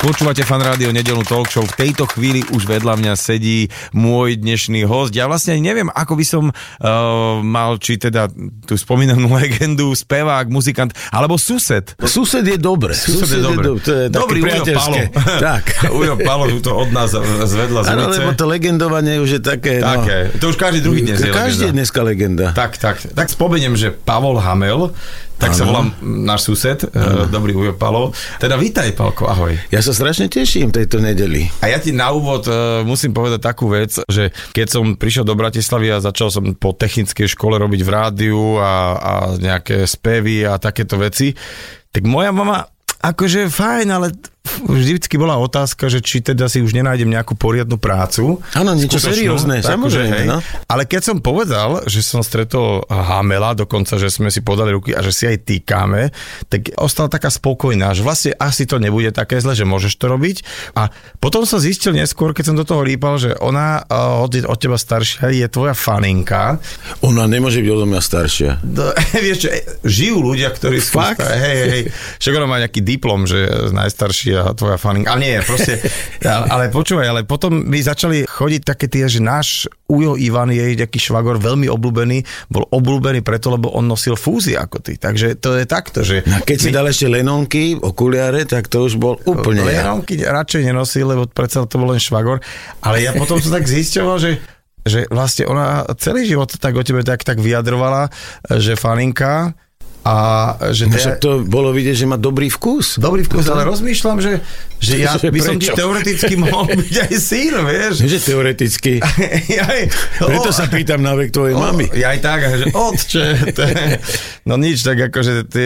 Počúvate fan rádio nedelnú talk show. V tejto chvíli už vedľa mňa sedí môj dnešný host. Ja vlastne neviem, ako by som uh, mal, či teda tú spomínanú legendu, spevák, muzikant, alebo sused. Sused je dobre. Sused je dobre. do- to je Dobrý Ujo. Palo. Tak. Ujo Palo to od nás zvedla z ulice. lebo to legendovanie už je také... Také. To už každý druhý dnes je Každý je legenda. dneska legenda. Tak, tak. Tak spomeniem, že Pavol Hamel, tak sa Áno. volám náš sused, uh, dobrý Ujo Palo. Teda vítaj, Palko, ahoj. Ja sa strašne teším tejto nedeli. A ja ti na úvod uh, musím povedať takú vec, že keď som prišiel do Bratislavy a začal som po technickej škole robiť v rádiu a, a nejaké spevy a takéto veci, tak moja mama akože fajn, ale vždycky bola otázka, že či teda si už nenájdem nejakú poriadnu prácu. Áno, niečo seriózne, samozrejme, hej. no. Ale keď som povedal, že som stretol Hamela, dokonca, že sme si podali ruky a že si aj týkame, tak ostala taká spokojná, že vlastne asi to nebude také zle, že môžeš to robiť. A potom som zistil neskôr, keď som do toho rýpal, že ona uh, od, od teba staršia je tvoja faninka. Ona nemôže byť odo mňa staršia. Do, vieš e, žijú ľudia, ktorí sú... Fakt? Hej, hej, hej. Však ona má nejaký diplom, že je a tvoja faninka. Ale nie, proste... ale, ale počúvaj, ale potom mi začali chodiť také tie, že náš Ujo Ivan je nejaký švagor veľmi obľúbený, bol obľúbený preto, lebo on nosil fúzy ako ty. Takže to je takto, že... A keď si dal ešte lenonky, okuliare, tak to už bol úplne ja. Lenonky radšej nenosil, lebo predsa to bol len švagor. Ale ja potom som tak zisťoval, že že vlastne ona celý život tak o tebe tak, tak vyjadrovala, že faninka a že No teda- to bolo vidieť, že má dobrý vkus. Dobrý vkus, ale rozmýšľam, že, že ja Že by som ti prečo? teoreticky mohol byť aj syn, vieš. Že teoreticky. Aj, Preto sa pýtam na vek tvojej mamy. Ja aj tak, že otče. To no nič, tak akože ty,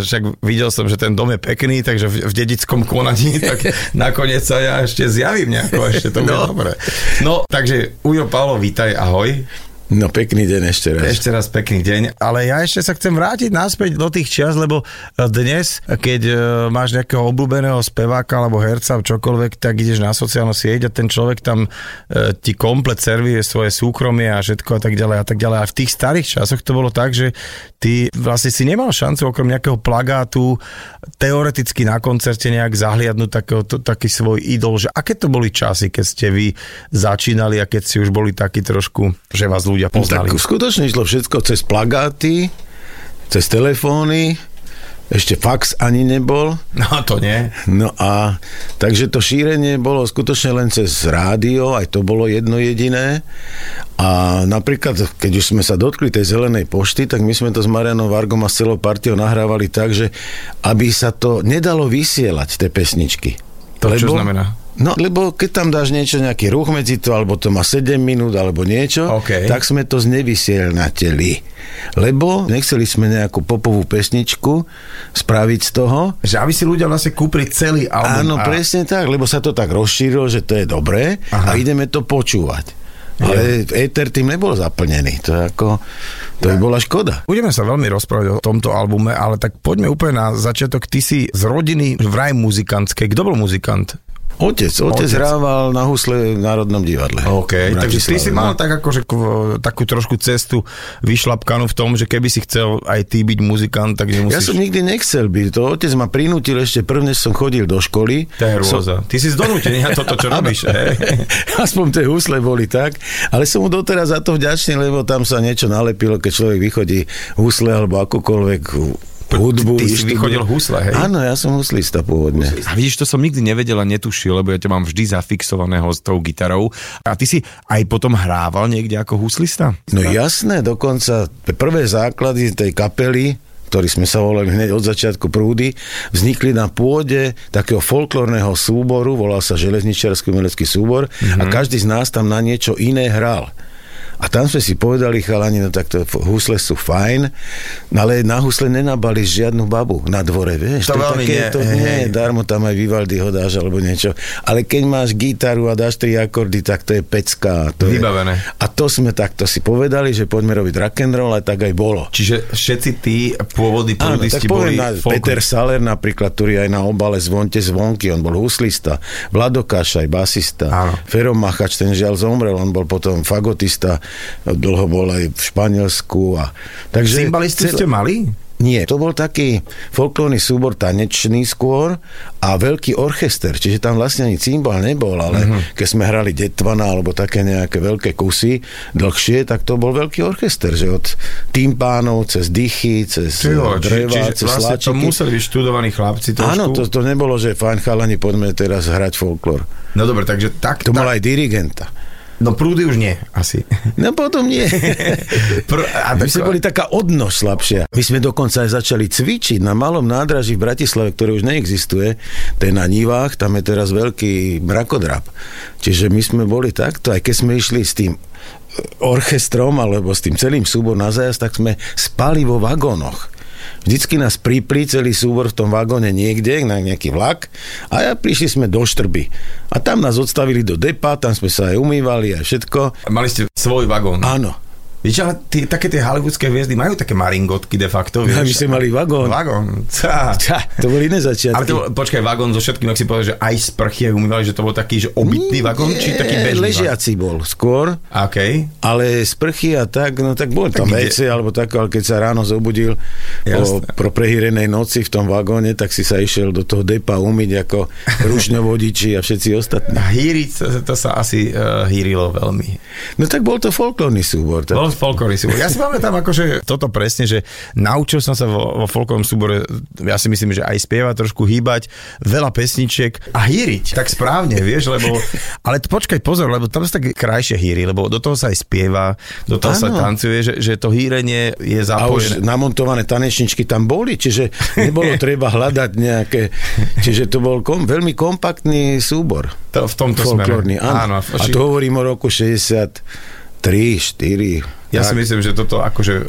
však videl som, že ten dom je pekný, takže v, v dedickom konaní, tak nakoniec sa ja ešte zjavím nejako, ešte to bude No. dobre. No, takže Ujo Paolo, vítaj, ahoj. No pekný deň ešte raz. Ešte raz pekný deň, ale ja ešte sa chcem vrátiť naspäť do tých čias, lebo dnes, keď e, máš nejakého obľúbeného speváka alebo herca, čokoľvek, tak ideš na sociálnu sieť a ten človek tam e, ti komplet servuje svoje súkromie a všetko a tak ďalej a tak ďalej. A v tých starých časoch to bolo tak, že ty vlastne si nemal šancu okrem nejakého plagátu teoreticky na koncerte nejak zahliadnúť takého, to, taký svoj idol, že aké to boli časy, keď ste vy začínali a keď si už boli takí trošku, že vás ľudia No, poznali. tak skutočne išlo všetko cez plagáty, cez telefóny, ešte fax ani nebol. No to nie. No a takže to šírenie bolo skutočne len cez rádio, aj to bolo jedno jediné. A napríklad, keď už sme sa dotkli tej zelenej pošty, tak my sme to s Marianom Vargom a s celou partiou nahrávali tak, že aby sa to nedalo vysielať, tie pesničky. To čo znamená? No, lebo keď tam dáš niečo, nejaký ruch medzi to, alebo to má 7 minút, alebo niečo, OK. tak sme to znevysielnateli. Lebo nechceli sme nejakú popovú pesničku spraviť z toho, Že aby si ľudia vlastne kúpili celý album. Áno, a- presne tak, lebo sa to tak rozšírilo, že to je dobré Aha. a ideme to počúvať. Ale éter tým nebol zaplnený. To, je ako, to by bola škoda. Budeme sa veľmi rozprávať o tomto albume, ale tak poďme úplne na začiatok. Ty si z rodiny vraj muzikantskej. Kto bol muzikant? Otec, otec, Otec. hrával na husle v Národnom divadle. OK, takže ty si mal no. tak akože takú trošku cestu vyšlapkanú v tom, že keby si chcel aj ty byť muzikant, tak nemusíš... Ja som nikdy nechcel byť. To otec ma prinútil ešte prvne, som chodil do školy. To je rôza. Ty si zdonútený na toto, čo robíš. Aspoň tie husle boli tak, ale som mu doteraz za to vďačný, lebo tam sa niečo nalepilo, keď človek vychodí husle alebo akokoľvek hudbu. Ty si vyštuduje. vychodil husle, hej? Áno, ja som huslista pôvodne. A vidíš, to som nikdy nevedel a netušil, lebo ja ťa mám vždy zafixovaného s tou gitarou. A ty si aj potom hrával niekde ako huslista? No jasné, dokonca prvé základy tej kapely ktorí sme sa volali hneď od začiatku prúdy, vznikli na pôde takého folklórneho súboru, volal sa Železničiarsky umelecký súbor mm-hmm. a každý z nás tam na niečo iné hral. A tam sme si povedali, chalani, no tak to husle sú fajn, no ale na husle nenabali žiadnu babu na dvore, vieš. To je veľmi nie, to nie, hej. darmo tam aj Vivaldi ho dáš alebo niečo. Ale keď máš gitaru a dáš tri akordy, tak to je pecka. To Vybavené. Je, a to sme takto si povedali, že poďme robiť rock and roll, a tak aj bolo. Čiže všetci tí pôvodní prúdisti boli na folklor- Peter Saler napríklad, ktorý aj na obale Zvonte zvonky, on bol huslista, Vlado Kašaj, basista, Áno. Fero Machač, ten žiaľ zomrel, on bol potom fagotista, dlho bol aj v Španielsku. A, takže Cymbalistu ste mali? Nie, to bol taký folklórny súbor tanečný skôr a veľký orchester, čiže tam vlastne ani cymbal nebol, ale uh-huh. keď sme hrali Detvana alebo také nejaké veľké kusy dlhšie, tak to bol veľký orchester, že od timpánov cez dychy, cez Čiže, dreva, čiže cez vlastne to sláčiky. museli byť študovaní chlapci trošku. Áno, to, to nebolo, že fajn chalani, poďme teraz hrať folklór. No dobre, takže tak... To tak mal aj dirigenta. No prúdy už nie, asi. No potom nie. Pr- a My sme boli taká odnož slabšia. My sme dokonca aj začali cvičiť na malom nádraží v Bratislave, ktoré už neexistuje. To je na Nivách, tam je teraz veľký mrakodrap. Čiže my sme boli takto, aj keď sme išli s tým orchestrom alebo s tým celým súbor na zájazd, tak sme spali vo vagónoch. Vždycky nás pripli celý súbor v tom vagóne niekde, na nejaký vlak a ja prišli sme do Štrby. A tam nás odstavili do depa, tam sme sa aj umývali a všetko. Mali ste svoj vagón. Áno, Vieš, ale tie, také tie hollywoodske hviezdy majú také maringotky de facto, a my vieš. sme mali vagón. Vagón. Tá. Tá, to boli iné začiatky. Ale to, bol- počkaj, vagón so všetkým, ak si povedal, že aj sprchy aj umývali, že to bol taký, že obytný vagón, či taký bežný? Ležiaci bol skôr, OK. ale sprchy a tak, no tak boli tam veci, alebo tak, ale keď sa ráno zobudil po, Jasné. pro prehýrenej noci v tom vagóne, tak si sa išiel do toho depa umyť ako rušňovodiči a všetci ostatní. A hýriť, to, to sa asi uh, hýrilo veľmi. No tak bol to folklórny súbor. Tak... Bol folklórny súbor. Ja si pamätám akože toto presne, že naučil som sa vo, vo folklórnom súbore, ja si myslím, že aj spievať, trošku hýbať, veľa pesničiek a hýriť. Tak správne, vieš, lebo... Ale počkaj, pozor, lebo tam sa tak krajšie hýri, lebo do toho sa aj spieva, do toho sa Áno. tancuje, že, že to hýrenie je A už zapojené. namontované tanečničky tam boli, čiže nebolo treba hľadať nejaké... Čiže to bol kom, veľmi kompaktný súbor. To, v tomto folklórny, áno. áno. A to hovorím o roku 63, 4. Ja tak. si myslím, že toto akože e,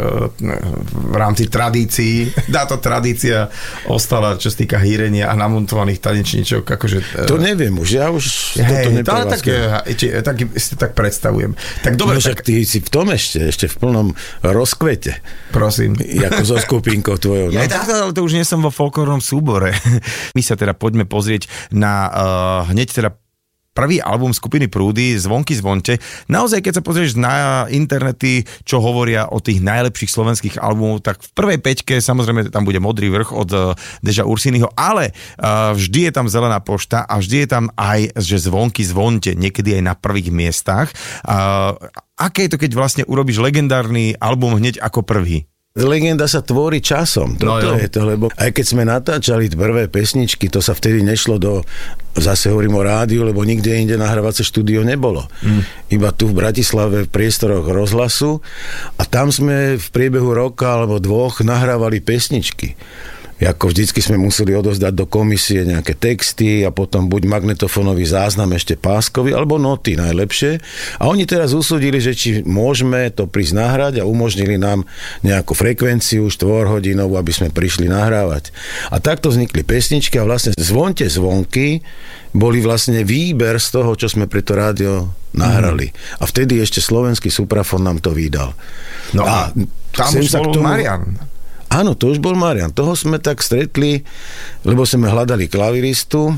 v rámci tradícií, táto tradícia ostala, čo sa týka hýrenia a namontovaných tanečníčok, akože... e, To neviem už, ja už toto Hej, to, ale tak, neprevádzkujem. e, či, tak, si to tak predstavujem. Tak dobre, No tak ty si v tom ešte, ešte v plnom rozkvete, prosím. ako so skupinkou tvojou. No? Ja, tak, ale to už nie som vo folklórnom súbore. My sa teda poďme pozrieť na uh, hneď teda prvý album skupiny Prúdy, Zvonky zvonte. Naozaj, keď sa pozrieš na internety, čo hovoria o tých najlepších slovenských albumov, tak v prvej peťke samozrejme tam bude Modrý vrch od uh, Deža Ursiniho, ale uh, vždy je tam Zelená pošta a vždy je tam aj, že Zvonky zvonte, niekedy aj na prvých miestach. Uh, aké je to, keď vlastne urobíš legendárny album hneď ako prvý? Legenda sa tvorí časom, No toto jo. je to, lebo aj keď sme natáčali prvé pesničky, to sa vtedy nešlo do, zase hovorím o rádiu, lebo nikde inde nahrávacie štúdio nebolo. Mm. Iba tu v Bratislave v priestoroch rozhlasu a tam sme v priebehu roka alebo dvoch nahrávali pesničky. Ako vždycky sme museli odozdať do komisie nejaké texty a potom buď magnetofónový záznam ešte páskový, alebo noty najlepšie. A oni teraz usúdili, že či môžeme to prísť nahrať a umožnili nám nejakú frekvenciu štvorhodinovú, aby sme prišli nahrávať. A takto vznikli pesničky a vlastne zvonte zvonky boli vlastne výber z toho, čo sme pre to rádio nahrali. A vtedy ešte slovenský suprafon nám to vydal. No a, tam už bol tomu- Marian. Áno, to už bol Marian. Toho sme tak stretli, lebo sme hľadali klaviristu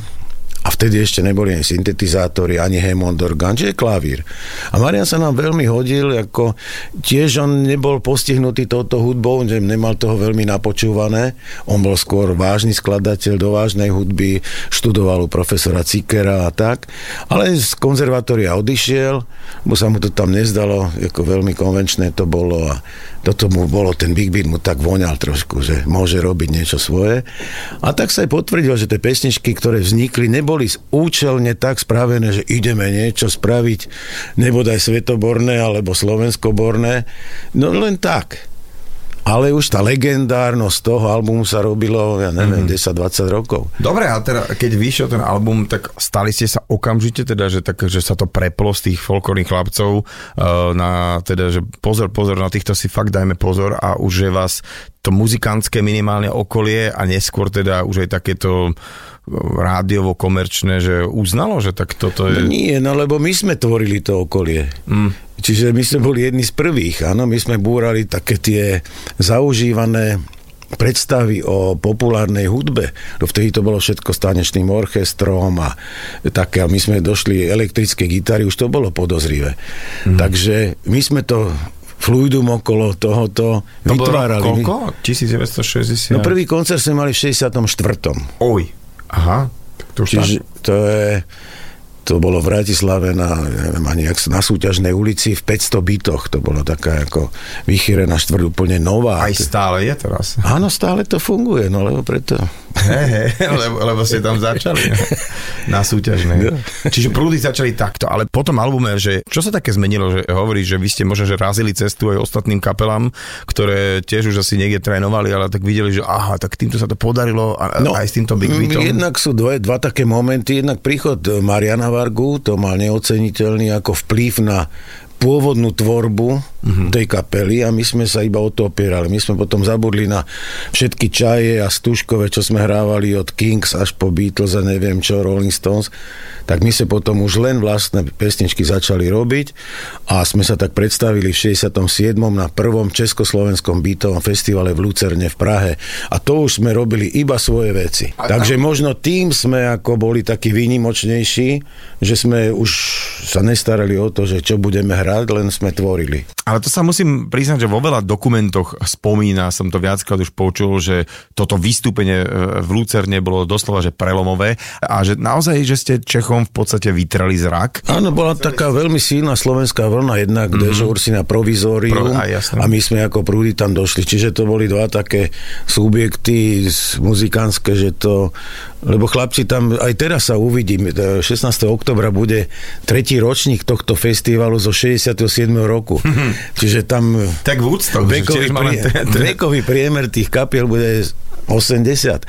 a vtedy ešte neboli ani syntetizátory, ani Hammond orgán, čiže klavír. A Marian sa nám veľmi hodil, ako tiež on nebol postihnutý touto hudbou, že nemal toho veľmi napočúvané. On bol skôr vážny skladateľ do vážnej hudby, študoval u profesora Cikera a tak, ale z konzervatória odišiel, bo sa mu to tam nezdalo, ako veľmi konvenčné to bolo a toto mu bolo, ten Big Beat mu tak voňal trošku, že môže robiť niečo svoje. A tak sa aj potvrdil, že tie pesničky, ktoré vznikli, neboli účelne tak spravené, že ideme niečo spraviť, nebodaj svetoborné alebo slovenskoborné, no len tak. ale už tá legendárnosť toho albumu sa robilo, ja neviem, mm. 10-20 rokov. Dobre, a teda keď vyšiel ten album, tak stali ste sa okamžite, teda, že, tak, že sa to preplo z tých folklórnych chlapcov uh, na, teda, že pozor, pozor, na týchto si fakt dajme pozor a už je vás to muzikantské minimálne okolie a neskôr teda už aj takéto rádiovo-komerčné, že uznalo, že tak toto je... No nie, no lebo my sme tvorili to okolie. Mm. Čiže my sme boli jedni z prvých, áno, my sme búrali také tie zaužívané predstavy o populárnej hudbe. Vtedy to bolo všetko s tanečným orchestrom a také, a my sme došli elektrické gitary, už to bolo podozrivé. Mm. Takže my sme to fluidum okolo tohoto to vytvárali. Bolo koľko? 1960? No prvý koncert sme mali v 64. Oj. Aha, tak to Čiže to je to bolo v Bratislave na, neviem ani jak, na súťažnej ulici v 500 bytoch. To bolo taká ako vychýrená štvrť úplne nová. Aj stále je teraz. Áno, stále to funguje, no lebo preto... Hey, hey, lebo, lebo ste tam začali na súťažnej. No. Čiže prúdy začali takto, ale po tom albume, že čo sa také zmenilo, že hovorí, že vy ste možno, že razili cestu aj ostatným kapelám, ktoré tiež už asi niekde trénovali, ale tak videli, že aha, tak týmto sa to podarilo a, no, aj s týmto Big Beatom. Jednak sú dve, dva také momenty, jednak príchod Mariana Vargu, to mal neoceniteľný ako vplyv na pôvodnú tvorbu uh-huh. tej kapely a my sme sa iba o to opierali. My sme potom zabudli na všetky čaje a stužkové, čo sme hrávali od Kings až po Beatles a neviem čo, Rolling Stones tak my sme potom už len vlastné pesničky začali robiť a sme sa tak predstavili v 67. na prvom československom bytovom festivale v Lucerne v Prahe a to už sme robili iba svoje veci. A Takže možno tým sme ako boli takí výnimočnejší, že sme už sa nestarali o to, že čo budeme hrať, len sme tvorili. Ale to sa musím priznať, že vo veľa dokumentoch spomína, som to viackrát už počul, že toto vystúpenie e, v Lucerne bolo doslova že prelomové a že naozaj, že ste Čechom v podstate vytrali zrak. Áno, bola taká veľmi silná slovenská vlna, jednak mm-hmm. Dežo Ursina provizórium Pro, a, a my sme ako prúdy tam došli. Čiže to boli dva také subjekty muzikánske, že to lebo chlapci tam, aj teraz sa uvidím, 16. oktobra bude tretí ročník tohto festivalu zo 67. roku. Čiže tam tak Woodstock, vekový, prie, vekový priemer tých kapiel bude 80.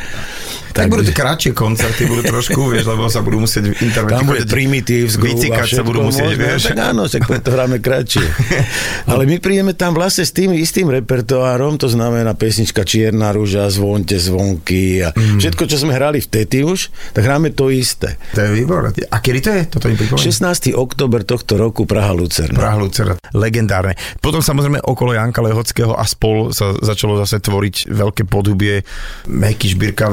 Tak, tak budú kratšie koncerty, budú trošku, vieš, lebo sa budú musieť interview. Tam bude Primitive, Vycikať sa budú musieť, vieš. Tak áno, tak to hráme kratšie. Ale my prídeme tam vlastne s tým istým repertoárom, to znamená pesnička Čierna rúža, Zvonte zvonky a mm. všetko, čo sme hrali vtedy už, tak hráme to isté. To je výborné. A kedy to je? Toto 16. oktober tohto roku Praha Lucerna. Praha Lucerna. Legendárne. Potom samozrejme okolo Janka Lehockého a spol sa začalo zase tvoriť veľké podhubie Meky Šbírka,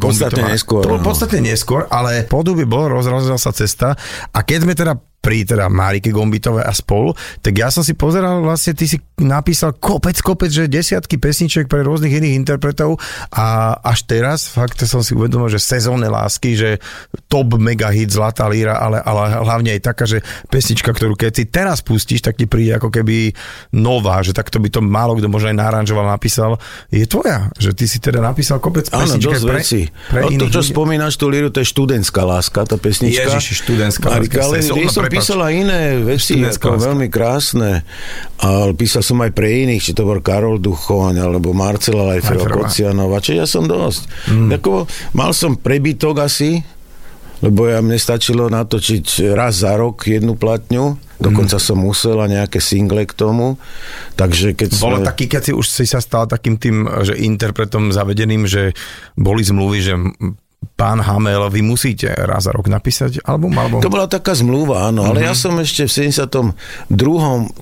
podstatne neskôr. To bolo podstatne neskôr, ale podhubie bol, rozrazila sa cesta a keď sme teda pri teda Marike Gombitové a spolu, tak ja som si pozeral, vlastne ty si napísal kopec, kopec, že desiatky pesniček pre rôznych iných interpretov a až teraz fakt som si uvedomil, že sezónne lásky, že top mega hit Zlatá líra, ale, ale hlavne aj taká, že pesnička, ktorú keď si teraz pustíš, tak ti príde ako keby nová, že takto by to málo kto možno aj naranžoval, napísal, je tvoja, že ty si teda napísal kopec pesniček pre, pre no, to, čo ľudí. spomínaš tú líru, to je študentská láska, tá pesnička. Ježiši, študentská láska. Ale, ale, písala iné veci, ako veľmi krásne. A písal som aj pre iných, či to bol Karol Duchoň, alebo Marcela Lajferova, Kocianova, čiže ja som dosť. Mm. Ako, mal som prebytok asi, lebo ja mne stačilo natočiť raz za rok jednu platňu, dokonca mm. som musel a nejaké single k tomu, takže keď Bolo sme... taký, keď si už si sa stal takým tým, že interpretom zavedeným, že boli zmluvy, že pán Hamel, vy musíte raz za rok napísať album? Alebo... To bola taká zmluva, áno, ale uh-huh. ja som ešte v 72.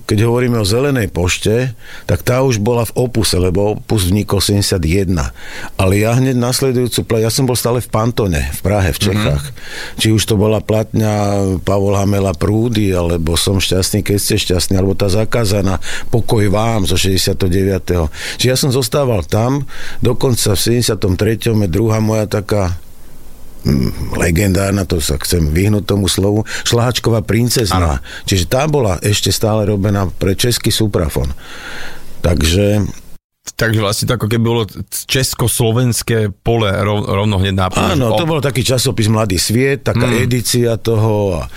keď hovoríme o Zelenej pošte, tak tá už bola v opuse, lebo opus vnikol 71. Ale ja hneď nasledujúcu, ja som bol stále v Pantone, v Prahe, v Čechách. Uh-huh. Či už to bola platňa Pavol Hamela Prúdy, alebo Som šťastný, keď ste šťastný, alebo tá zakázaná Pokoj vám zo 69. Čiže ja som zostával tam, dokonca v 73. je druhá moja taká legendárna, to sa chcem vyhnúť tomu slovu, Šláčková princezna. Ano. Čiže tá bola ešte stále robená pre český suprafon. Takže Takže vlastne to ako keby bolo československé pole rov, rovno hneď na Áno, to bol taký časopis Mladý sviet, taká mm. edícia toho, a,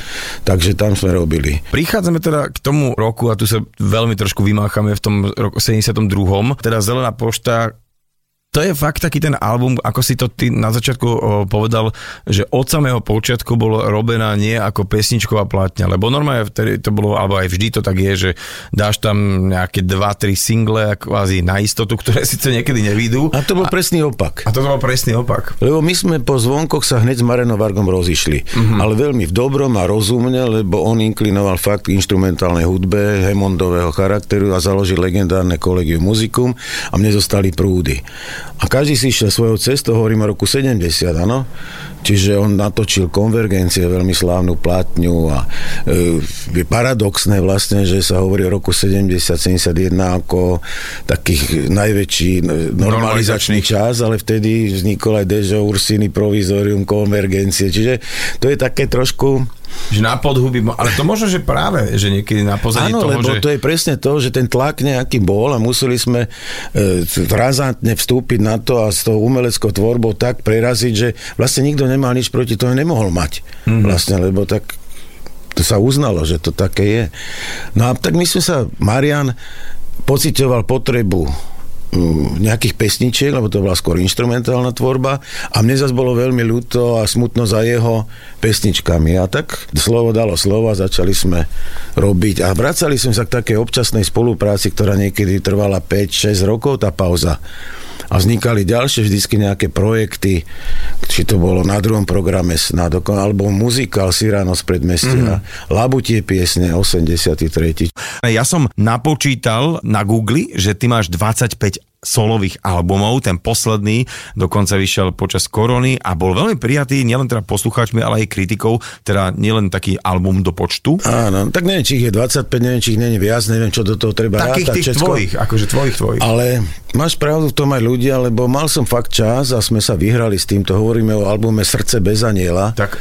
takže tam sme robili. Prichádzame teda k tomu roku a tu sa veľmi trošku vymáchame v tom roku 72. Teda Zelená pošta to je fakt taký ten album, ako si to ty na začiatku povedal, že od samého počiatku bolo robená nie ako pesničková platňa, lebo normálne vtedy to bolo, alebo aj vždy to tak je, že dáš tam nejaké 2-3 single kvázi na istotu, ktoré síce niekedy nevídu. A to bol a, presný opak. A to bol presný opak. Lebo my sme po zvonkoch sa hneď s Mareno Vargom rozišli, mm-hmm. ale veľmi v dobrom a rozumne, lebo on inklinoval fakt k instrumentálnej hudbe Hemondového charakteru a založil legendárne kolegium muzikum a mne zostali prúdy. A každý si išiel svojou cestou, hovorím o roku 70, áno? Čiže on natočil konvergencie, veľmi slávnu platňu a e, je paradoxné vlastne, že sa hovorí o roku 70-71 ako takých najväčší normalizačný čas, ale vtedy vznikol aj Dežo, Ursiny, Provizorium, konvergencie. Čiže to je také trošku že na podhuby, ale to možno, že práve, že niekedy na pozadí Áno, toho, lebo že... to je presne to, že ten tlak nejaký bol a museli sme e, razantne vstúpiť na to a s tou umeleckou tvorbou tak preraziť, že vlastne nikto nemal nič proti tomu, nemohol mať. Mm-hmm. Vlastne, lebo tak to sa uznalo, že to také je. No a tak my sme sa, Marian pocitoval potrebu nejakých pesničiek, lebo to bola skôr instrumentálna tvorba. A mne zase bolo veľmi ľúto a smutno za jeho pesničkami. A tak slovo dalo slovo a začali sme robiť. A vracali sme sa k takej občasnej spolupráci, ktorá niekedy trvala 5-6 rokov, tá pauza a vznikali ďalšie vždycky nejaké projekty, či to bolo na druhom programe snad, alebo muzikál Siráno z predmestia, mm. Labutie piesne 83. Ja som napočítal na Google, že ty máš 25 solových albumov, ten posledný dokonca vyšiel počas korony a bol veľmi prijatý nielen teda poslucháčmi, ale aj kritikou, teda nielen taký album do počtu. Áno, tak neviem, či ich je 25, neviem, či ich je viac, neviem, čo do toho treba Takých rátať. tých všetko. tvojich, akože tvojich, tvojich. Ale máš pravdu v tom aj ľudia, lebo mal som fakt čas a sme sa vyhrali s týmto, hovoríme o albume Srdce bez aniela. Tak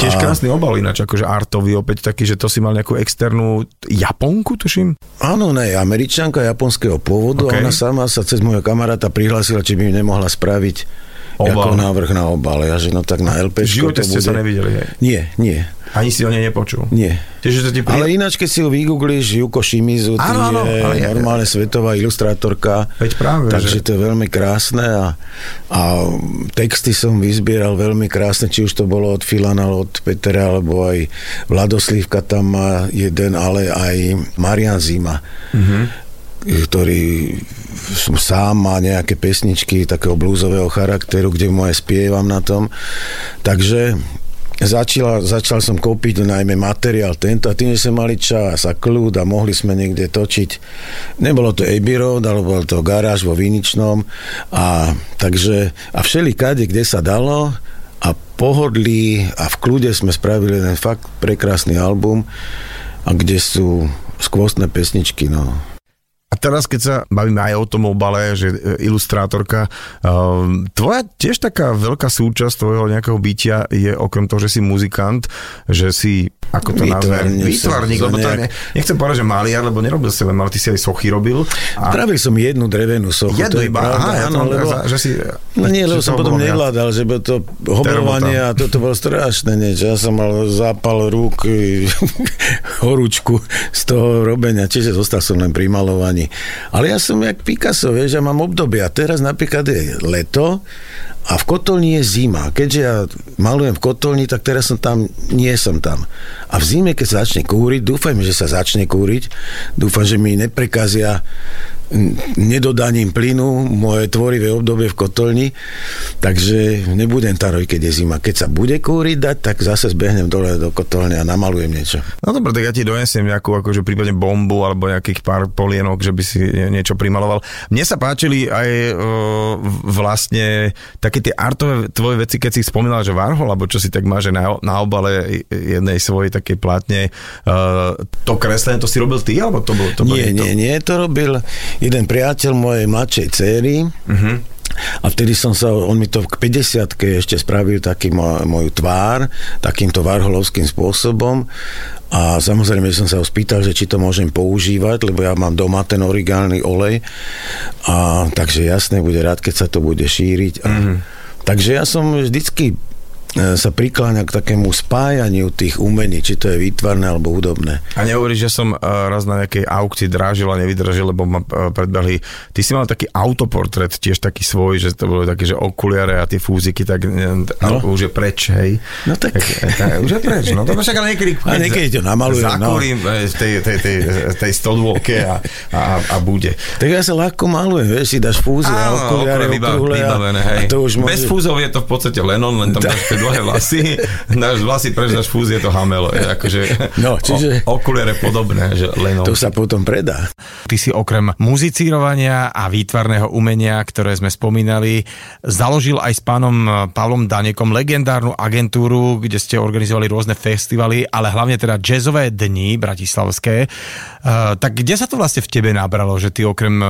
Tiež krásny obal ináč, akože artový opäť taký, že to si mal nejakú externú Japonku, tuším? Áno, ne, američanka japonského pôvodu okay. a ona sama sa cez môjho kamaráta prihlásila, či by mi nemohla spraviť obal. ako návrh na obal. Ja, že no tak na LP. V živote ste bude... sa nevideli, hej? Nie, nie. Ani si o nej nepočul? Nie. To ti pri... Ale ináč, keď si ju vygoogliš, Yuko Shimizu, áno, áno, je ale normálne ja, svetová ilustrátorka. Veď práve, takže že... to je veľmi krásne a, a texty som vyzbieral veľmi krásne, či už to bolo od Filana, od Petra, alebo aj Vladoslívka tam má jeden, ale aj Marian Zima. Mm-hmm ktorý sám má nejaké pesničky takého blúzového charakteru, kde aj spievam na tom. Takže Začala, začal som kúpiť najmä materiál tento a tým, že sme mali čas a kľud a mohli sme niekde točiť. Nebolo to Abbey Road, ale bol to garáž vo Viničnom a takže a všeli kade, kde sa dalo a pohodlí a v kľude sme spravili ten fakt prekrásny album a kde sú skvostné pesničky, no. A teraz, keď sa bavíme aj o tom obale, že e, ilustrátorka, um, tvoja tiež taká veľká súčasť tvojho nejakého bytia je okrem toho, že si muzikant, že si ako to nazvem, výtvarník, lebo to nejak... nechcem povedať, že maliar, lebo nerobil si len mal, ty si aj sochy robil. A... Spravil som jednu drevenú sochu. Jednu iba, pravda, aha, ja áno, lebo, že si... No nie, lebo som potom nevládal, že by to hobrovanie a toto bolo strašné niečo. Ja som mal zápal rúk, horúčku z toho robenia, čiže zostal som len pri malovaní. Ale ja som jak Picasso, vieš, ja mám obdobia. Teraz napríklad je leto a v kotolni je zima. Keďže ja malujem v kotolni, tak teraz som tam, nie som tam. A v zime, keď sa začne kúriť, dúfajme, že sa začne kúriť, dúfam, že mi neprekazia nedodaním plynu moje tvorivé obdobie v kotolni, takže nebudem taroj, keď je zima. Keď sa bude kúriť dať, tak zase zbehnem dole do kotolne a namalujem niečo. No dobre, tak ja ti donesiem nejakú akože prípadne bombu alebo nejakých pár polienok, že by si niečo primaloval. Mne sa páčili aj e, vlastne také tie artové tvoje veci, keď si spomínal, že Varhol, alebo čo si tak má, že na, na obale jednej svojej takej plátne, e, to kreslenie, to si robil ty, alebo to bolo? To nie, nie, to... nie, to robil jeden priateľ mojej mladšej céry, uh-huh. A vtedy som sa, on mi to k 50 ešte spravil taký moj, moju tvár, takýmto varholovským spôsobom a samozrejme som sa ho spýtal, že či to môžem používať, lebo ja mám doma ten origálny olej a takže jasné, bude rád, keď sa to bude šíriť. A, mm-hmm. Takže ja som vždycky sa prikláňa k takému spájaniu tých umení, či to je výtvarné alebo hudobné. A nehovoríš, že som e, raz na nejakej aukcii drážil a nevydržil, lebo ma e, predbehli. Ty si mal taký autoportrét, tiež taký svoj, že to bolo také, že okuliare a tie fúziky, tak no. už je preč, hej. No tak. tak, tak už je preč, no to však ale niekedy, a niekedy to namalujem. Zakúrim no. v tej, tej, tej, tej stodôlke a, a, a bude. Tak ja sa ľahko malujem, vieš, si dáš fúzy a okuliare, okrúhle a, a to už môže... Bez fúzov je to dáš dlhé vlasy, náš vlasy preč náš fúzie to hamelo. Je akože no, čiže... O, okuliare podobné, že len To sa potom predá. Ty si okrem muzicírovania a výtvarného umenia, ktoré sme spomínali, založil aj s pánom Pavlom Danekom legendárnu agentúru, kde ste organizovali rôzne festivaly, ale hlavne teda jazzové dni bratislavské. Uh, tak kde sa to vlastne v tebe nabralo, že ty okrem uh,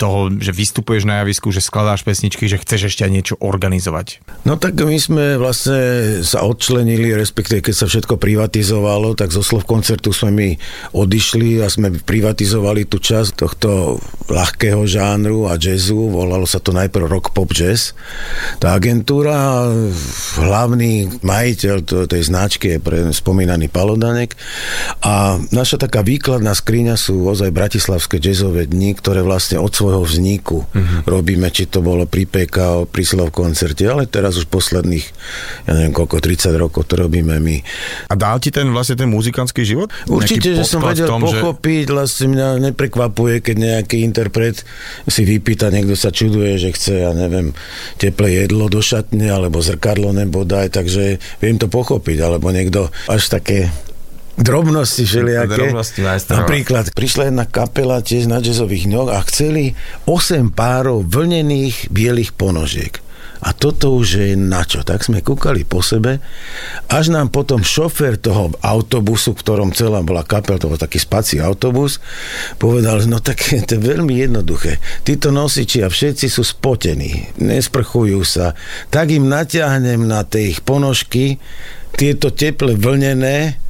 toho, že vystupuješ na javisku, že skladáš pesničky, že chceš ešte aj niečo organizovať? No tak my sme vlastne sa odčlenili, respektíve keď sa všetko privatizovalo, tak zo slov koncertu sme my odišli a sme privatizovali tú časť tohto ľahkého žánru a jazzu. Volalo sa to najprv rock pop jazz. Tá agentúra, hlavný majiteľ tej značky je pre spomínaný Palodanek a naša taká výkladná skriňa sú ozaj bratislavské jazzové dni, ktoré vlastne od svojho vzniku mm-hmm. robíme, či to bolo pri PK, pri Slov koncerte, ale teraz už posledných ja neviem koľko, 30 rokov to robíme my. A dal ti ten vlastne ten muzikantský život? Určite, že som vedel tom, pochopiť, že... vlastne mňa neprekvapuje, keď nejaký interpret si vypýta, niekto sa čuduje, že chce, ja neviem, teplé jedlo do šatne, alebo zrkadlo nebodaj, takže viem to pochopiť, alebo niekto až také drobnosti všelijaké. Drobnosti Napríklad prišla jedna kapela tiež na jazzových dňoch a chceli 8 párov vlnených bielých ponožiek. A toto už je na čo. Tak sme kúkali po sebe, až nám potom šofér toho autobusu, v ktorom celá bola kapel, to bol taký spací autobus, povedal, no tak to je veľmi jednoduché. Títo nosiči a všetci sú spotení, nesprchujú sa, tak im natiahnem na tie ich ponožky tieto teple vlnené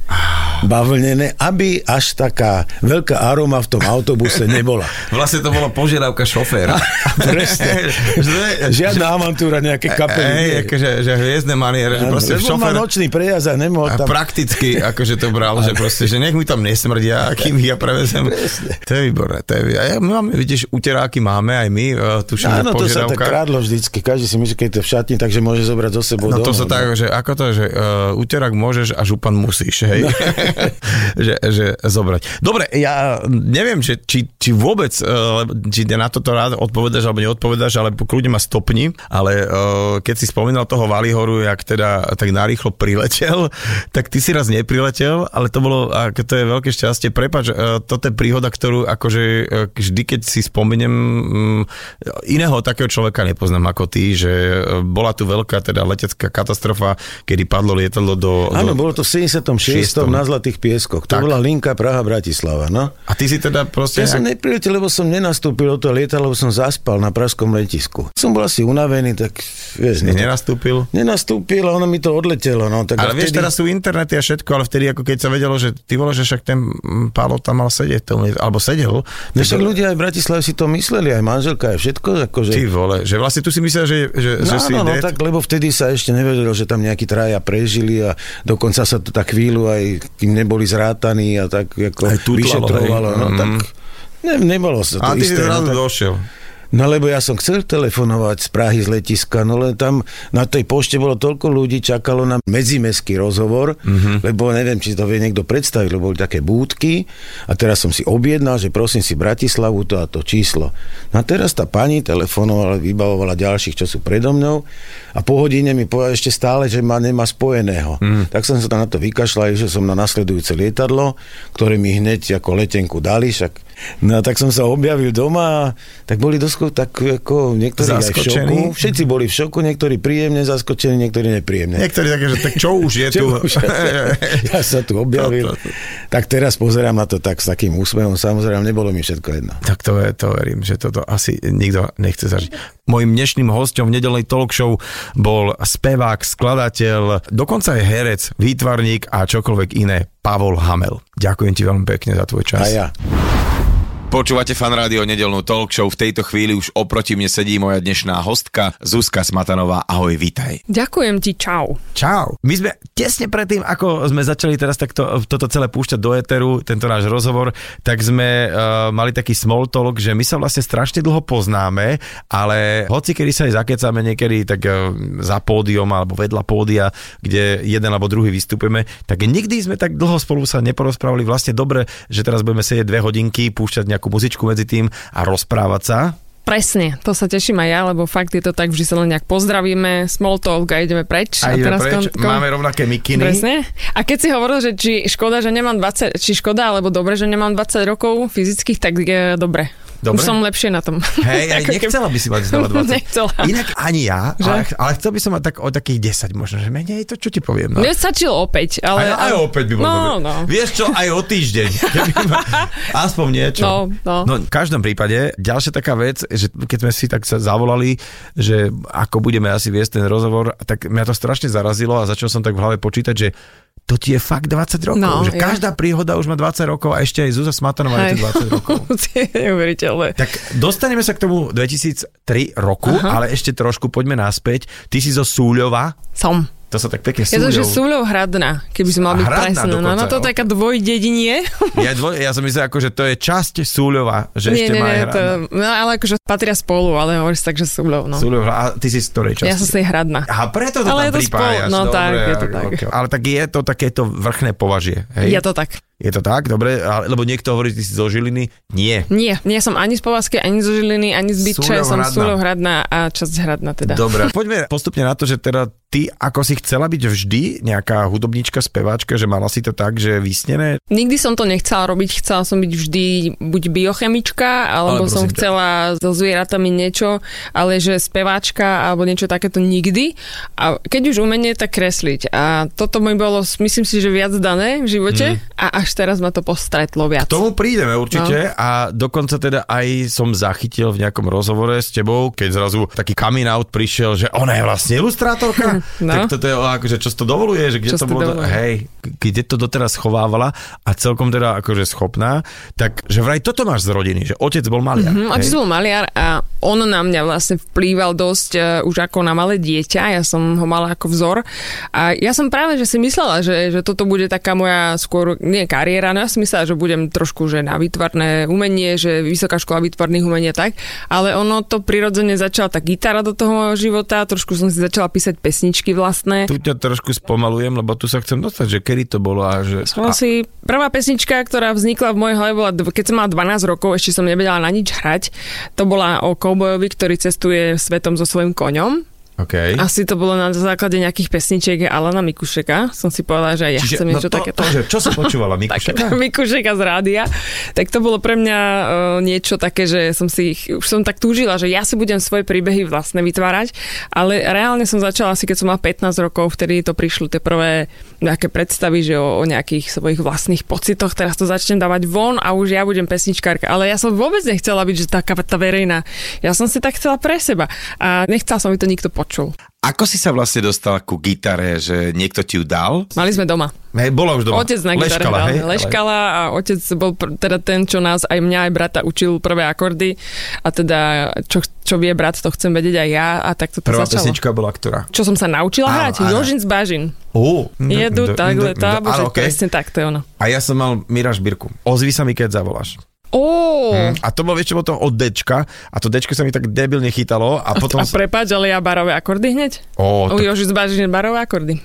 bavlnené, aby až taká veľká aroma v tom autobuse nebola. Vlastne to bola požiadavka šoféra. Presne. Žiadna avantúra, nejaké kapely. Hej, akože, že hviezdne maniere, že proste šofér... nočný prejazd a nemohol tam... Prakticky, akože to bral, že proste, že nech mi tam nesmrdia, kým ja prevezem. Presne. To je výborné, to je výborné. Ja, my máme, vidíš, uteráky máme aj my, uh, tuším, Áno, to sa tak krádlo vždycky. Každý si myslí, keď to v šatni, takže môže zobrať zo sebou No to sa tak, že ako to, že uh, uterák môžeš a župan musíš, hej? No. že, že zobrať. Dobre, ja neviem, že, či, či vôbec, uh, či na toto rád odpovedáš alebo neodpovedáš, ale kľudne ma stopni, ale uh, keď si spomínal toho Valihoru, jak teda tak narýchlo priletel, tak ty si raz nepriletel, ale to bolo, to je veľké šťastie. Prepač, uh, toto je príhoda, ktorú akože vždy, keď si spomeniem um, iného takého človeka nepoznám ako ty, že bola tu veľká teda letecká katastrofa, kedy padlo lietadlo do... Áno, bolo to v 76. na Zlatých pieskoch. To tak. bola linka Praha-Bratislava, no. A ty si teda proste... Ja som nepriletel, lebo som nenastúpil do toho lietadla, lebo som zaspal na pražskom letisku. Som bol asi unavený, tak vieš... No, nenastúpil? Nenastúpil a ono mi to odletelo, no. Tak ale vtedy... vieš, teraz sú internety a všetko, ale vtedy ako keď sa vedelo, že ty vole, že však ten Pálo tam mal sedieť, to, alebo sedel. No však ľudia aj v Bratislave si to mysleli, aj manželka, aj všetko. Akože... Ty vole, že vlastne tu si myslel, že, že, no, že si no, no, tak, lebo vtedy sa ešte nevedelo, že tam nejakí traja prežili a dokonca sa to tak chvíľu aj kým neboli zrátaní a tak ako vyšetrovalo. No, mm. tak ne, nebolo sa to a isté. Ty si zrazu no, tak... došiel. No lebo ja som chcel telefonovať z Prahy z letiska, no len tam na tej pošte bolo toľko ľudí, čakalo na medzimeský rozhovor, mm-hmm. lebo neviem, či to vie niekto predstaviť, lebo boli také búdky a teraz som si objednal, že prosím si Bratislavu to a to číslo. No a teraz tá pani telefonovala, vybavovala ďalších, čo sú predo mnou a po hodine mi povedala ešte stále, že ma nemá spojeného. Mm. Tak som sa na to vykašľal, že som na nasledujúce lietadlo, ktoré mi hneď ako letenku dali, však No tak som sa objavil doma a tak boli dosť Slovensku, tak ako niektorí aj v šoku. Všetci boli v šoku, niektorí príjemne zaskočení, niektorí nepríjemne. Niektorí také, že tak čo už je tu? Čo už, ja sa tu objavil. To, to, to. Tak teraz pozerám na to tak s takým úsmevom, samozrejme, nebolo mi všetko jedno. Tak to, je, to verím, že toto asi nikto nechce zažiť. Mojím dnešným hostom v nedelnej talk show bol spevák, skladateľ, dokonca aj herec, výtvarník a čokoľvek iné, Pavol Hamel. Ďakujem ti veľmi pekne za tvoj čas. A ja. Počúvate fan rádio nedelnú talk show. V tejto chvíli už oproti mne sedí moja dnešná hostka Zuzka Smatanová. Ahoj, vítaj. Ďakujem ti, čau. Čau. My sme tesne predtým, ako sme začali teraz takto, toto celé púšťať do éteru, tento náš rozhovor, tak sme uh, mali taký small talk, že my sa vlastne strašne dlho poznáme, ale hoci kedy sa aj zakecáme niekedy tak uh, za pódium alebo vedľa pódia, kde jeden alebo druhý vystupujeme, tak nikdy sme tak dlho spolu sa neporozprávali. Vlastne dobre, že teraz budeme sedieť dve hodinky, púšťať nejakú muzičku medzi tým a rozprávať sa. Presne, to sa teším aj ja, lebo fakt je to tak, že sa len nejak pozdravíme, small talk a ideme preč. A ideme teraz preč, kon- kon- máme rovnaké mikiny. Presne. A keď si hovoril, že či škoda, že nemám 20, či škoda, alebo dobre, že nemám 20 rokov fyzických, tak je dobre. Dobre. Už som lepšie na tom. Hej, aj nechcela by si mať znova 20. Nechcela. Inak ani ja, Že? ale, ale chcel by som mať tak o takých 10 možno, že menej to, čo ti poviem. No. Mne stačilo opäť, ale... Aj, aj opäť by bolo No, dobre. no. Vieš čo, aj o týždeň. Ma, aspoň niečo. No, no. no, v každom prípade, ďalšia taká vec, že keď sme si tak sa zavolali, že ako budeme asi viesť ten rozhovor, tak mňa to strašne zarazilo a začal som tak v hlave počítať, že to ti je fakt 20 rokov. No, že ja. každá príhoda už má 20 rokov a ešte aj Zuzá Smatanová je tu 20 rokov. neuveriteľné. Tak dostaneme sa k tomu 2003 roku, Aha. ale ešte trošku poďme naspäť. Ty si zo Súľova, Som. To sa tak pekne Je to, že. Súľov Hradná, keby som mal byť presný. No, no to je taká dvojdedinie. Ja, dvoj, ja som myslel, ako, že to je časť Súľova, že nie, ešte nie, má nie, to, no, ale akože patria spolu, ale hovoríš tak, že Súľov, no. Súľov, a ty si z ktorej časti? Ja som si hradná. A preto to Ale tam je to pripájaš. spolu- no dobre, tak, je to tak. ok. Ale tak je to takéto vrchné považie. Hej? Je to tak. Je to tak, dobre, lebo niekto hovorí, že ty si zo Žiliny. Nie. Nie, nie som ani z Povazky, ani zo Žiliny, ani z Bytče, som Hradná. Súľov Hradná a časť Hradná teda. Dobre, poďme postupne na to, že teda ty ako si chcela byť vždy nejaká hudobníčka, speváčka, že mala si to tak, že vysnené? Nikdy som to nechcela robiť, chcela som byť vždy buď biochemička, alebo Ale som chcela so zvieratami niečo, ale že speváčka alebo niečo takéto nikdy. A keď už umenie, tak kresliť. A toto mi bolo, myslím si, že viac dané v živote Mhm. a až teraz ma to postretlo viac. K tomu prídeme určite No. a dokonca teda aj som zachytil v nejakom rozhovore s tebou, keď zrazu taký coming out prišiel, že ona je vlastne ilustrátorka. No. Tak toto je, akože čo to dovoluje, že kde Čo to bolo, dovoluje? hej, kde to doteraz schovávala a celkom teda akože schopná, tak že vraj toto máš z rodiny, že otec bol maliar. Hm, otec bol maliar a on na mňa vlastne vplýval dosť uh, už ako na malé dieťa, ja som ho mala ako vzor a ja som práve, že si myslela, že, že toto bude taká moja skôr, nie kariéra, no ja si myslela, že budem trošku, že na výtvarné umenie, že vysoká škola výtvarných umení a tak, ale ono to prirodzene začala tá gitara do toho života, trošku som si začala písať pesničky vlastné. Tu ťa trošku spomalujem, lebo tu sa chcem dostať, že kedy to bolo a že... Som si, prvá pesnička, ktorá vznikla v mojej hlave, bola, keď som mala 12 rokov, ešte som nevedela na nič hrať. To bola o koubojovi, ktorý cestuje svetom so svojím koňom. Okay. Asi to bolo na základe nejakých pesničiek Alana Mikušeka. Som si povedala, že aj ja chcem niečo no to, takéto. to, že, čo som počúvala, Mikušeka? Mikušeka z rádia. Tak to bolo pre mňa uh, niečo také, že som si, už som tak túžila, že ja si budem svoje príbehy vlastne vytvárať, ale reálne som začala asi, keď som mala 15 rokov, vtedy to prišlo tie prvé nejaké predstavy, že o, o nejakých svojich vlastných pocitoch, teraz to začnem dávať von a už ja budem pesničkárka. Ale ja som vôbec nechcela byť, že taká tá verejná. Ja som si tak chcela pre seba a nechcela som, aby to nikto počul. Ako si sa vlastne dostala ku gitare, že niekto ti ju dal? Mali sme doma. Hej, bola už doma. Otec na gitare Leškala, hej? Leškala a otec bol pr- teda ten, čo nás, aj mňa, aj brata učil prvé akordy a teda čo, čo vie brat, to chcem vedieť aj ja a tak to Prvá začalo. pesnička bola ktorá? Čo som sa naučila Áno, hrať? áno. Jožin z Bažin. Ó, Jedu takhle, tá, bože, presne tak, to je ono. A ja som mal Miraž Birku. Ozvi sa mi, keď zavoláš. Ó, Hm, A to bol vieš, čo bolo to od Dčka a to Dčko sa mi tak debilne chytalo a potom... a prepáč, ale ja barové akordy hneď? Ó, U tak, Jožin z Bažin barové akordy.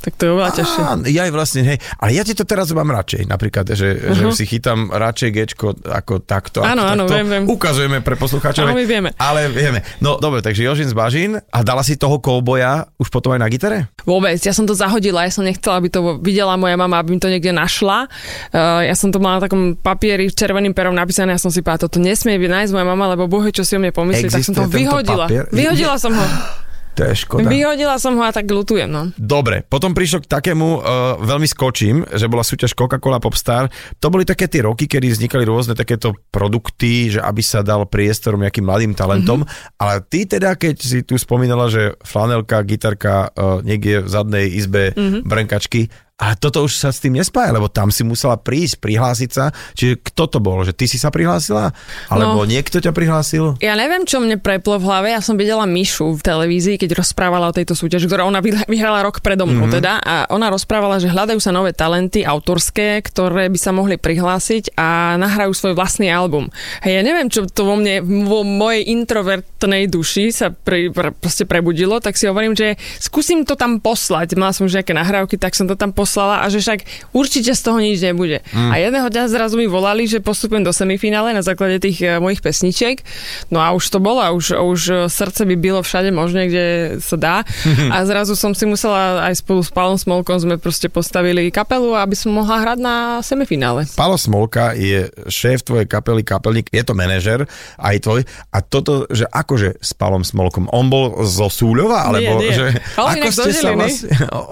Tak to je oveľa ťažšie. Ja aj vlastne, hej. Ale ja ti to teraz mám radšej, napríklad, že, uh-huh. že si chytám radšej gečko ako takto. Mhm. Áno, ako áno, takto. viem, viem. Ukazujeme pre poslucháčov. Áno, my vieme. Ale vieme. No dobre, takže Jožin z Bažín a dala si toho kouboja už potom aj na gitare? Vôbec, ja som to zahodila, ja som nechcela, aby to videla moja mama, aby mi to niekde našla. Uh, ja som to mala na takom papieri červeným perom napísané, ja som si povedala, toto nesmie byť nájsť moja mama, lebo bohe, čo si o mne pomyslí, tak som to vyhodila. papier? Vyhodila som ho. To je škoda. Vyhodila som ho a tak lutujem, no. Dobre, potom prišlo k takému, uh, veľmi skočím, že bola súťaž Coca-Cola Popstar. To boli také tie roky, kedy vznikali rôzne takéto produkty, že aby sa dal priestor nejakým mladým talentom. Mm-hmm. Ale ty teda, keď si tu spomínala, že flanelka, gitarka uh, niekde v zadnej izbe mm-hmm. brnkačky, a toto už sa s tým nespája, lebo tam si musela prísť, prihlásiť sa. Čiže kto to bol? Že ty si sa prihlásila? Alebo no, niekto ťa prihlásil? Ja neviem, čo mne preplo v hlave. Ja som videla Mišu v televízii, keď rozprávala o tejto súťaži, ktorá ona vyhrala rok predo mnou mm-hmm. teda. A ona rozprávala, že hľadajú sa nové talenty autorské, ktoré by sa mohli prihlásiť a nahrajú svoj vlastný album. Hej, ja neviem, čo to vo mne, vo mojej introvertnej duši sa pre, pre, proste prebudilo, tak si hovorím, že skúsim to tam poslať. Mala som už nejaké nahrávky, tak som to tam poslala a že však určite z toho nič nebude. Mm. A jedného dňa zrazu mi volali, že postupujem do semifinále na základe tých e, mojich pesničiek. No a už to bolo, a už, už srdce by bylo všade možné, kde sa dá. A zrazu som si musela aj spolu s Palom Smolkom sme proste postavili kapelu, aby som mohla hrať na semifinále. Palo Smolka je šéf tvojej kapely, kapelník, je to manažer aj tvoj. A toto, že akože s Palom Smolkom, on bol zo Súľova, alebo Nie, nie. že Ale ako ste sa Žiliny. vlastne,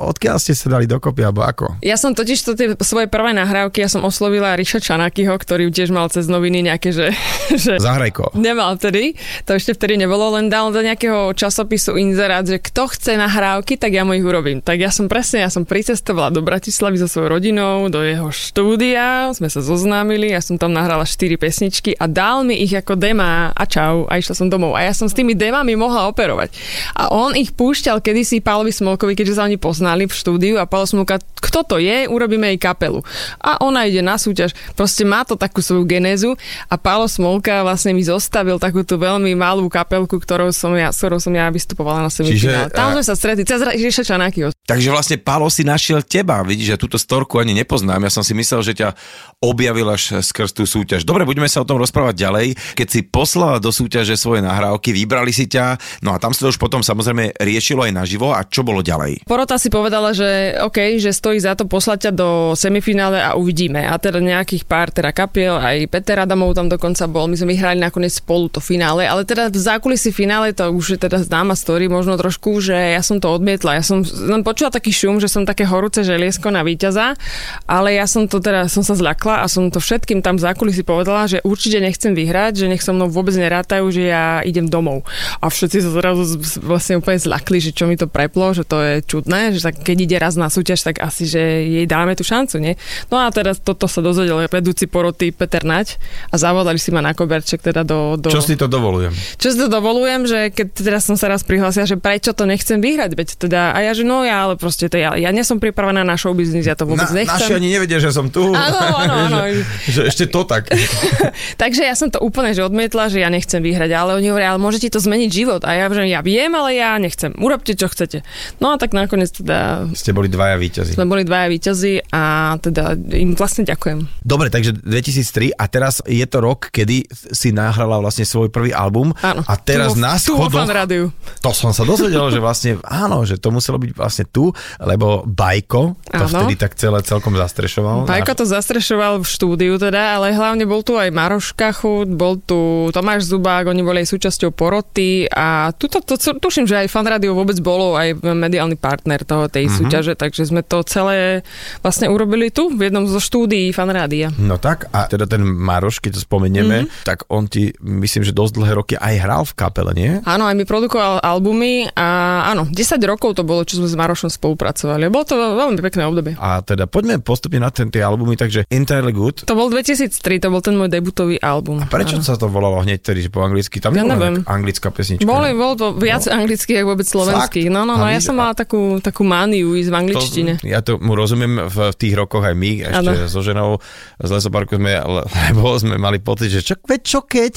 odkiaľ ste sa dali dokopy, alebo ako? Ja som totiž to tie svoje prvé nahrávky, ja som oslovila Ríša Čanakyho, ktorý tiež mal cez noviny nejaké, že, že Zahrajko. Nemal vtedy, to ešte vtedy nebolo, len dal do nejakého časopisu inzerát, že kto chce nahrávky, tak ja mu ich urobím. Tak ja som presne, ja som pricestovala do Bratislavy so svojou rodinou, do jeho štúdia, sme sa zoznámili, ja som tam nahrala 4 pesničky a dal mi ich ako dema a čau a išla som domov. A ja som s tými demami mohla operovať. A on ich púšťal kedysi Pálovi Smolkovi, keďže sa oni poznali v štúdiu a Pálo Smolka, kto to je, urobíme jej kapelu. A ona ide na súťaž, proste má to takú svoju genézu a Pálo Smolka vlastne mi zostavil takúto veľmi malú kapelku, ktorou som ja, s ktorou som ja vystupovala na semifinále. Tam a- sme sa stretli, cez Ríša Čanakyho. Takže vlastne Pálo si našiel teba. Vidíš, že túto storku ani nepoznám. Ja som si myslel, že ťa objavil až skrz tú súťaž. Dobre, budeme sa o tom rozprávať ďalej. Keď si poslala do súťaže svoje nahrávky, vybrali si ťa, no a tam sa to už potom samozrejme riešilo aj naživo. A čo bolo ďalej? Porota si povedala, že OK, že stojí za to poslať ťa do semifinále a uvidíme. A teda nejakých pár teda kapiel, aj Peter Adamov tam dokonca bol, my sme vyhrali nakoniec spolu to finále, ale teda v zákulisí finále to už je teda známa story, možno trošku, že ja som to odmietla. Ja som len počula taký šum, že som také horúce želiesko na víťaza, ale ja som to teda, som sa zľakla a som to všetkým tam v zákulisí povedala, že určite nechcem vyhrať, že nech so mnou vôbec nerátajú, že ja idem domov. A všetci sa zrazu vlastne úplne zľakli, že čo mi to preplo, že to je čudné, že tak keď ide raz na súťaž, tak asi, že jej dáme tú šancu, nie? No a teraz toto sa dozvedel vedúci poroty Peter Nať a zavolali si ma na koberček teda do... do... Čo si to dovolujem? Čo si to dovolujem, že keď teraz som sa raz prihlásila, že prečo to nechcem vyhrať, veď teda, a ja, že no ja, ale proste to ja, ja nie som pripravená na show business, ja to vôbec Na, nechcem. naši ani nevedia, že som tu. Áno, áno, áno. že, že ešte to tak. Takže ja som to úplne že odmietla, že ja nechcem vyhrať, ale oni hovoria, ale môže ti to zmeniť život. A ja že ja viem, ale ja nechcem. Urobte, čo chcete. No a tak nakoniec teda Ste boli dvaja víťazi. Sme boli dvaja víťazi a teda im vlastne ďakujem. Dobre, takže 2003 a teraz je to rok, kedy si nahrala vlastne svoj prvý album Áno. a teraz Tu na tu schodoch, Rádiu. to som sa dozvedel, že vlastne áno, že to muselo byť vlastne tu, lebo Bajko to Áno. vtedy tak celé celkom zastrešoval. Bajko to zastrešoval v štúdiu teda, ale hlavne bol tu aj Maroš Kachut, bol tu Tomáš Zubák, oni boli aj súčasťou poroty a tuto, to, tuším, že aj Fan Radio vôbec bolo aj mediálny partner toho tej mm-hmm. súťaže, takže sme to celé vlastne urobili tu, v jednom zo štúdií Fan Rádia. No tak, a teda ten Maroš, keď to spomenieme, mm-hmm. tak on ti, myslím, že dosť dlhé roky aj hral v kapele, nie? Áno, aj mi produkoval albumy a áno, 10 rokov to bolo, čo sme s Marošom spolupracovali. Bolo to veľmi pekné obdobie. A teda poďme postupne na ten, tie albumy, takže Entirely Good. To bol 2003, to bol ten môj debutový album. A prečo Áno. sa to volalo hneď tedy, že po anglicky? Tam Ja neviem. anglická pesnička. Boli, ne? bolo to viac no. anglických, ako vôbec slovenských. No, no, no, A ja som mala takú, takú mániu ísť v angličtine. To, ja to mu rozumiem v, tých rokoch aj my, ešte Áno. so ženou z lesoparku sme, le- lebo sme mali pocit, že čo, veď čo keď?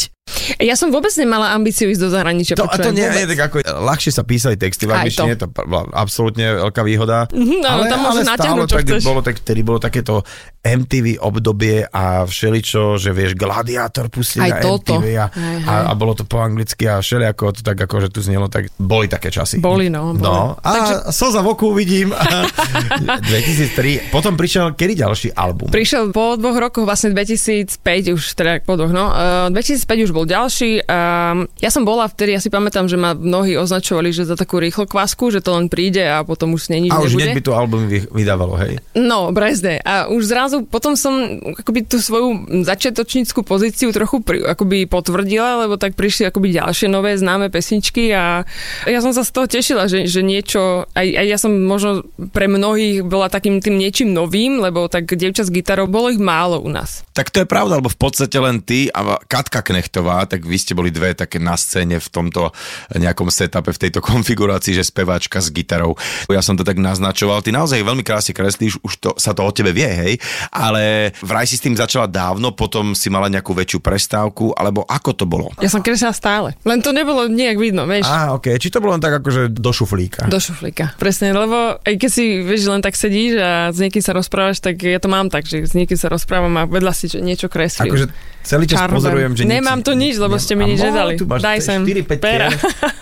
Ja som vôbec nemala ambíciu ísť do zahraničia. To, a to počujem, nie vôbec. je tak ako, ľahšie sa písali texty v angličtine, to bola absolútne veľká výhoda. Mhm, áno, tam môžeš natiahnuť, čo tak, bolo, tak, vtedy bolo takéto MTV obdobie a všeličo, že vieš, Gladiátor pustili na toto. MTV a, a, a, bolo to po anglicky a všelijako to tak ako, že tu znelo, tak boli také časy. Boli, no, boli. No, a Takže... slza v oku vidím. 2003. Potom prišiel kedy ďalší album? Prišiel po dvoch rokoch, vlastne 2005 už, teda po dvoch, no. Uh, 2005 už bol ďalší. Um, ja som bola vtedy, ja si pamätám, že ma mnohí označovali, že za takú rýchlo kvasku, že to len príde a potom už s nej nič a už nebude. by to album vy- vydávalo, hej? No, brezde. A už zrazu potom som akoby tú svoju začiatočníckú pozíciu trochu pri, akoby potvrdila, lebo tak prišli akoby ďalšie nové známe pesničky a ja som sa z toho tešila, že, že niečo, aj, aj ja som možno pre mnohých bola takým tým niečím novým, lebo tak dievča s gitarou, bolo ich málo u nás. Tak to je pravda, lebo v podstate len ty a Katka Knechtová, tak vy ste boli dve také na scéne v tomto nejakom setupe, v tejto konfigurácii, že speváčka s gitarou. Ja som to tak naznačoval, ty naozaj veľmi krásne kreslíš, už to, sa to o tebe vie, hej, ale vraj si s tým začala dávno, potom si mala nejakú väčšiu prestávku, alebo ako to bolo? Ja som kresila stále. Len to nebolo nejak vidno, vieš. Á, ok. Či to bolo len tak akože do šuflíka? Do šuflíka. Presne, lebo aj keď si, vieš, len tak sedíš a s niekým sa rozprávaš, tak ja to mám tak, že s niekým sa rozprávam a vedľa si čo- niečo kreslím. Akože celý čas Čarobem. pozorujem, že Nemám tu nič, lebo ste mi A nič mo, nedali. Tu máš Daj sem 4-5 pera.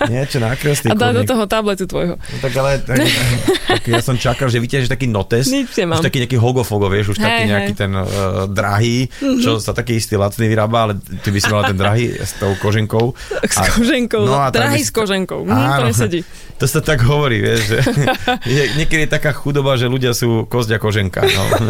niečo nakreslí. A dá do toho tabletu tvojho. No tak ale tak, tak, ja som čakal, že vyťažíš taký notes, Nič nemám. už taký nejaký hogofogo, vieš, už Hej, taký nejaký hej. Mhm. ten uh, drahý, čo sa taký istý lacný vyrába, ale ty by si mala ten drahý s tou koženkou. S koženkou, no, a drahý s koženkou. Mhm, to nesedí. To sa tak hovorí, vieš, že je, niekedy je taká chudoba, že ľudia sú kosť a koženka. No.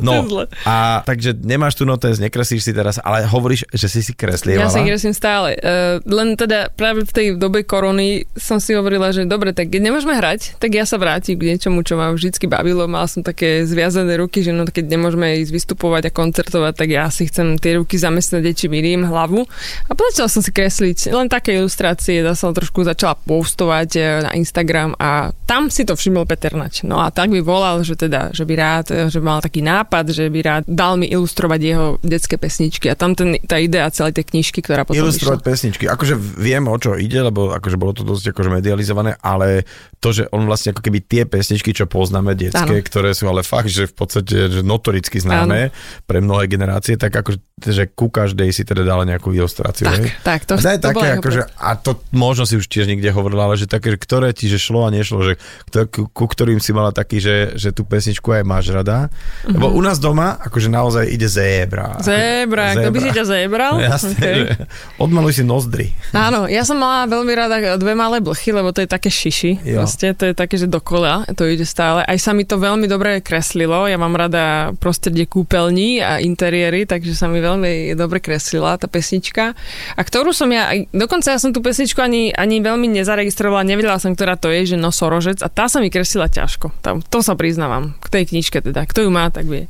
No, a takže nemáš tu notes, nekreslíš si teraz, ale hovoríš, že si si kreslievala. Ja si kreslím stále. Uh, len teda práve v tej dobe korony som si hovorila, že dobre, tak keď nemôžeme hrať, tak ja sa vrátim k niečomu, čo ma vždycky bavilo. Mal som také zviazané ruky, že no keď nemôžeme ísť vystupovať a koncertovať, tak ja si chcem tie ruky zamestnať niečím iným, hlavu. A začala som si kresliť len také ilustrácie, ja som trošku začala postovať eh, na Instagram a tam si to všimol Peter Nač. No a tak by volal, že teda, že by rád, eh, že by mal taký nápad, že by rád dal mi ilustrovať jeho detské pesničky a tam ten, tá idea celej tej knižky, ktorá potom Ilustrovať vyšla. pesničky. Akože viem, o čo ide, lebo akože bolo to dosť akože medializované, ale to, že on vlastne ako keby tie pesničky, čo poznáme detské, Áno. ktoré sú ale fakt, že v podstate že notoricky známe pre mnohé generácie, tak akože že ku každej si teda dala nejakú ilustráciu. Tak, hej? tak, to- a to bola také, akože, a to možno si už tiež niekde hovorila, ale že také, že ktoré ti že šlo a nešlo, že kto- ku, ku ktorým si mala taký, že, že tú pesničku aj máš rada. Mhm. Lebo u nás doma, akože naozaj ide zébra. Zebra, kto by si ťa zebral? No že odmaluj si nozdry. Áno, ja som mala veľmi rada dve malé blchy, lebo to je také šiši. Jo. Proste, to je také, že dokola to ide stále. Aj sa mi to veľmi dobre kreslilo. Ja mám rada prostredie kúpeľní a interiéry, takže sa mi veľmi dobre kreslila tá pesnička. A ktorú som ja, dokonca ja som tú pesničku ani, ani veľmi nezaregistrovala, nevedela som, ktorá to je, že nosorožec a tá sa mi kreslila ťažko. Tam, to sa priznávam. K tej knižke teda. Kto ju má, tak vie.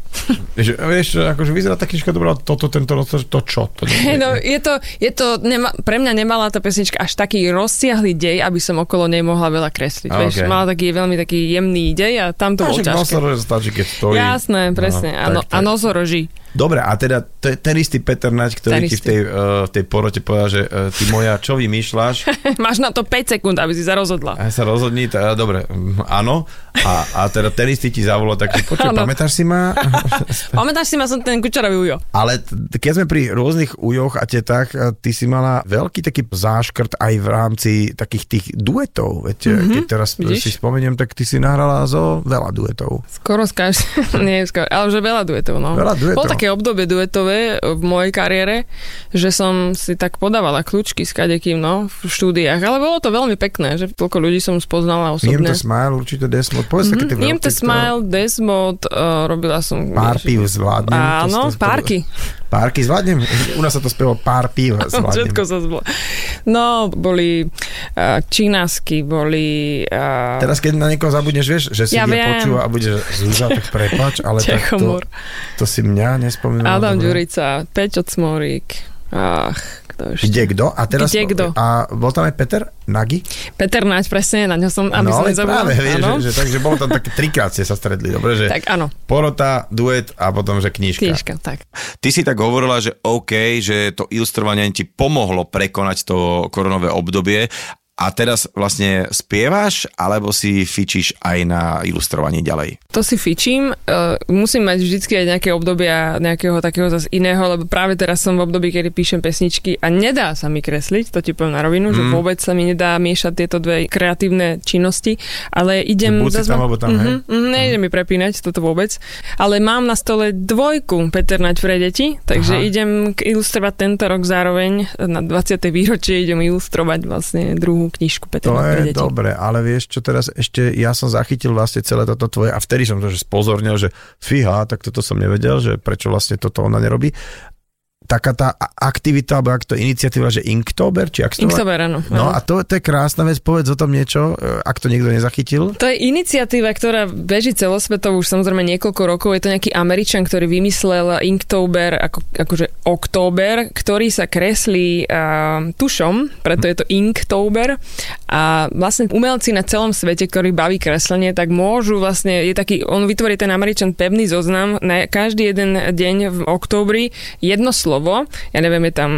Vieš, vieš akože vyzerá tá knižka dobrá, toto, tento, to, to čo? To, Hej, no, je to, je to nema, pre mňa nemala tá pesnička až taký rozsiahly dej, aby som okolo nej mohla veľa kresliť. A, Vieš, mala taký veľmi taký jemný dej a tam to bolo ťažké. stačí, keď stojí. Jasné, presne. No, a, no, tak, a tak. nosoroží. Dobre, a teda te, ten istý Peter Nať, ktorý Ten ti v tej, uh, v tej porote povedal, že uh, ty moja, čo vymýšľaš? Máš na to 5 sekúnd, aby si sa rozhodla. A sa rozhodni, teda, dobre, mm, áno. A, a teda ten istý ti zavolal, tak počuj, pamätáš si ma? Pamätáš si ma som ten kučarový ujo? Ale t- keď sme pri rôznych ujoch a tetách, a ty si mala veľký taký záškrt aj v rámci takých tých duetov. Veď mm-hmm. keď teraz. Vidíš? si spomeniem, tak ty si nahrala zo veľa duetov. Skoro každý, nie skoro, ale že veľa duetov, no. Veľa duetov. Bolo také obdobie duetové v mojej kariére, že som si tak podávala kľúčky s kadekým, no, v štúdiách, ale bolo to veľmi pekné, že toľko ľudí som spoznala osobne. to smile, určite Desmod. Povedz také Mm-hmm. Niem veľké, to Smile, Desmod, uh, robila som... Pár pív zvládnem. Áno, to- párky. Párky zvládnem? U nás sa to spieva pár pív zvládnem. Všetko sa zblo. No, boli uh, čínasky, boli... Uh, Teraz, keď na niekoho zabudneš, vieš, že si Ja viem. počúva a bude zúza, tak prepač, ale tak to, to si mňa nespomínala. Adam. Ďurica, Peťo Cmorík, Ach, kto ešte? Kde kto? A teraz, Kde kto? A bol tam aj Peter Nagy? Peter Naď, presne, na ňo som, aby no som nezabudla. práve, vieš, že, že, takže bolo tam také trikrát ste sa stretli, dobre, že Tak áno, porota, duet a potom, že knižka. knižka, tak. Ty si tak hovorila, že OK, že to ilustrovanie ti pomohlo prekonať to koronové obdobie a teraz vlastne spievaš, alebo si fičíš aj na ilustrovanie ďalej? To si fičím. Uh, musím mať vždycky aj nejaké obdobia nejakého takého zase iného, lebo práve teraz som v období, kedy píšem pesničky a nedá sa mi kresliť, to ti poviem na rovinu, mm. že vôbec sa mi nedá miešať tieto dve kreatívne činnosti, ale idem... Buď si zase tam, alebo tam, hej? Mhm, mhm, nejde mi prepínať toto vôbec, ale mám na stole dvojku Peter Naď pre deti, takže Aha. idem ilustrovať tento rok zároveň na 20. výročie idem ilustrovať vlastne druhú knižku Peter To je deti. dobre, ale vieš čo teraz ešte, ja som zachytil vlastne celé toto tvoje a vtedy som to že spozornil, že fíha, tak toto som nevedel, že prečo vlastne toto ona nerobí. Taká tá aktivita, alebo ak to iniciatíva, že Inktober, či ak to? Inktober, áno. No a to, to je krásna vec, povedz o tom niečo, e, ak to niekto nezachytil. To je iniciatíva, ktorá beží celosvetovo už samozrejme niekoľko rokov. Je to nejaký Američan, ktorý vymyslel Inktober, ako, akože október, ktorý sa kreslí uh, tušom, preto je to Inktober. A vlastne umelci na celom svete, ktorí baví kreslenie, tak môžu vlastne, je taký, on vytvorí ten Američan pevný zoznam na každý jeden deň v októbri jedno slovo. Ja neviem, je tam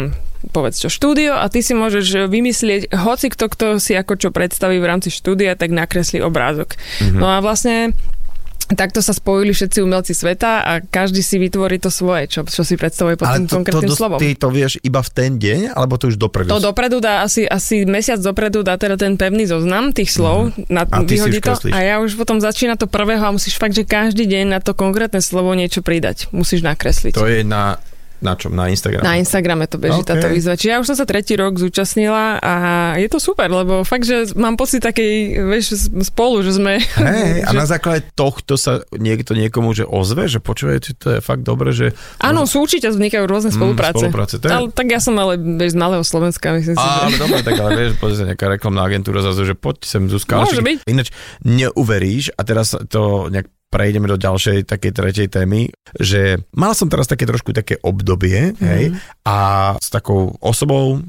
povedz čo štúdio a ty si môžeš vymyslieť hoci kto, kto si ako čo predstaví v rámci štúdia, tak nakreslí obrázok. Mm-hmm. No a vlastne takto sa spojili všetci umelci sveta a každý si vytvorí to svoje, čo, čo si predstavuje pod tým to, to, konkrétnym dos- slovom. ty to vieš iba v ten deň, alebo to už dopredu? To dopredu dá asi, asi mesiac dopredu dá teda ten pevný zoznam tých slov, mm-hmm. na, A ty si vyhodí to kreslíš. a ja už potom začína to prvého a musíš fakt, že každý deň na to konkrétne slovo niečo pridať. Musíš nakresliť. To je na, na čom? Na Instagram? Na Instagrame to beží OK. okay. táto výzva. Čiže ja už som sa tretí rok zúčastnila a je to super, lebo fakt, že mám pocit takej, vieš, spolu, že sme... Hej, a že- na základe tohto sa niekto niekomu že ozve, že počujete, to je fakt dobre, že... Áno, sú určite vznikajú rôzne spolupráce. Mm, spolupráce, to je- ale, tak ja som ale vieš, z malého Slovenska, myslím si, Á, ale že... dobre, tak ale vieš, pozri sa nejaká reklamná agentúra zase, že poď sem Zuzka. Môže byť. Ináč neuveríš, a teraz to nejak prejdeme do ďalšej takej tretej témy, že mal som teraz také trošku také obdobie, Mhm. hej, a s takou osobou,